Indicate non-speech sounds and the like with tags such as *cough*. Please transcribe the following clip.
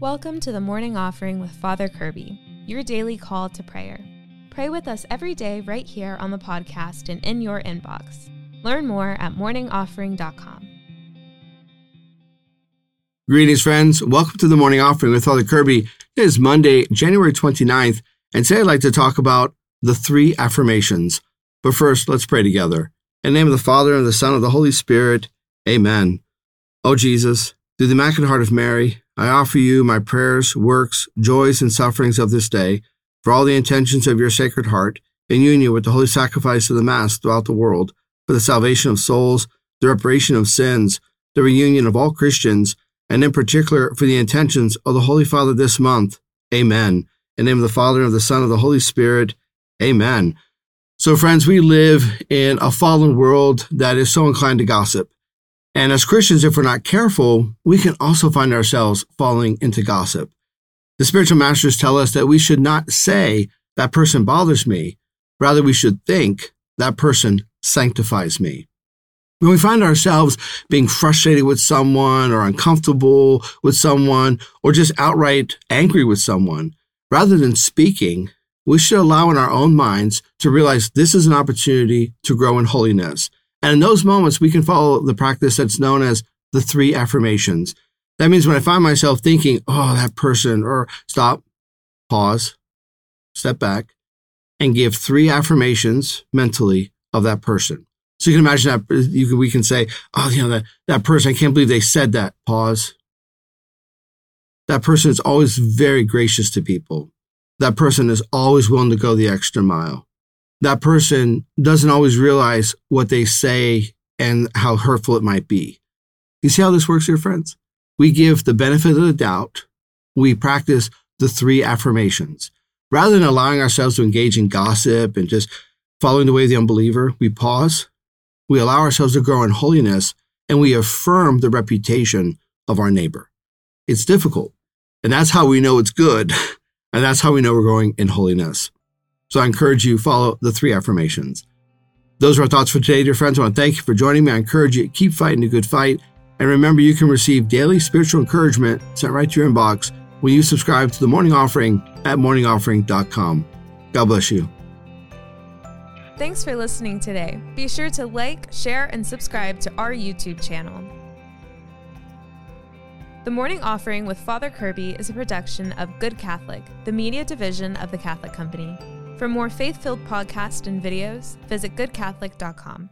Welcome to the morning offering with Father Kirby, your daily call to prayer. Pray with us every day right here on the podcast and in your inbox. Learn more at morningoffering.com. Greetings, friends. Welcome to the morning offering with Father Kirby. It is Monday, January 29th, and today I'd like to talk about the three affirmations. But first, let's pray together. In the name of the Father, and the Son, and of the Holy Spirit, amen. O Jesus, through the Immaculate Heart of Mary, I offer you my prayers, works, joys, and sufferings of this day for all the intentions of your Sacred Heart in union with the holy sacrifice of the Mass throughout the world for the salvation of souls, the reparation of sins, the reunion of all Christians, and in particular for the intentions of the Holy Father this month. Amen. In the name of the Father, and of the Son, and of the Holy Spirit. Amen. So, friends, we live in a fallen world that is so inclined to gossip. And as Christians, if we're not careful, we can also find ourselves falling into gossip. The spiritual masters tell us that we should not say, that person bothers me. Rather, we should think, that person sanctifies me. When we find ourselves being frustrated with someone or uncomfortable with someone or just outright angry with someone, rather than speaking, we should allow in our own minds to realize this is an opportunity to grow in holiness and in those moments, we can follow the practice that's known as the three affirmations. That means when I find myself thinking, oh, that person, or stop, pause, step back, and give three affirmations mentally of that person. So you can imagine that you can, we can say, oh, you know, that, that person, I can't believe they said that. Pause. That person is always very gracious to people. That person is always willing to go the extra mile that person doesn't always realize what they say and how hurtful it might be. You see how this works here, friends? We give the benefit of the doubt. We practice the three affirmations. Rather than allowing ourselves to engage in gossip and just following the way of the unbeliever, we pause, we allow ourselves to grow in holiness, and we affirm the reputation of our neighbor. It's difficult, and that's how we know it's good, *laughs* and that's how we know we're growing in holiness. So I encourage you follow the three affirmations. Those are our thoughts for today, dear friends. I want to thank you for joining me. I encourage you to keep fighting a good fight. And remember, you can receive daily spiritual encouragement sent right to your inbox when you subscribe to the morning offering at morningoffering.com. God bless you. Thanks for listening today. Be sure to like, share, and subscribe to our YouTube channel. The Morning Offering with Father Kirby is a production of Good Catholic, the media division of the Catholic Company. For more faith filled podcasts and videos, visit goodcatholic.com.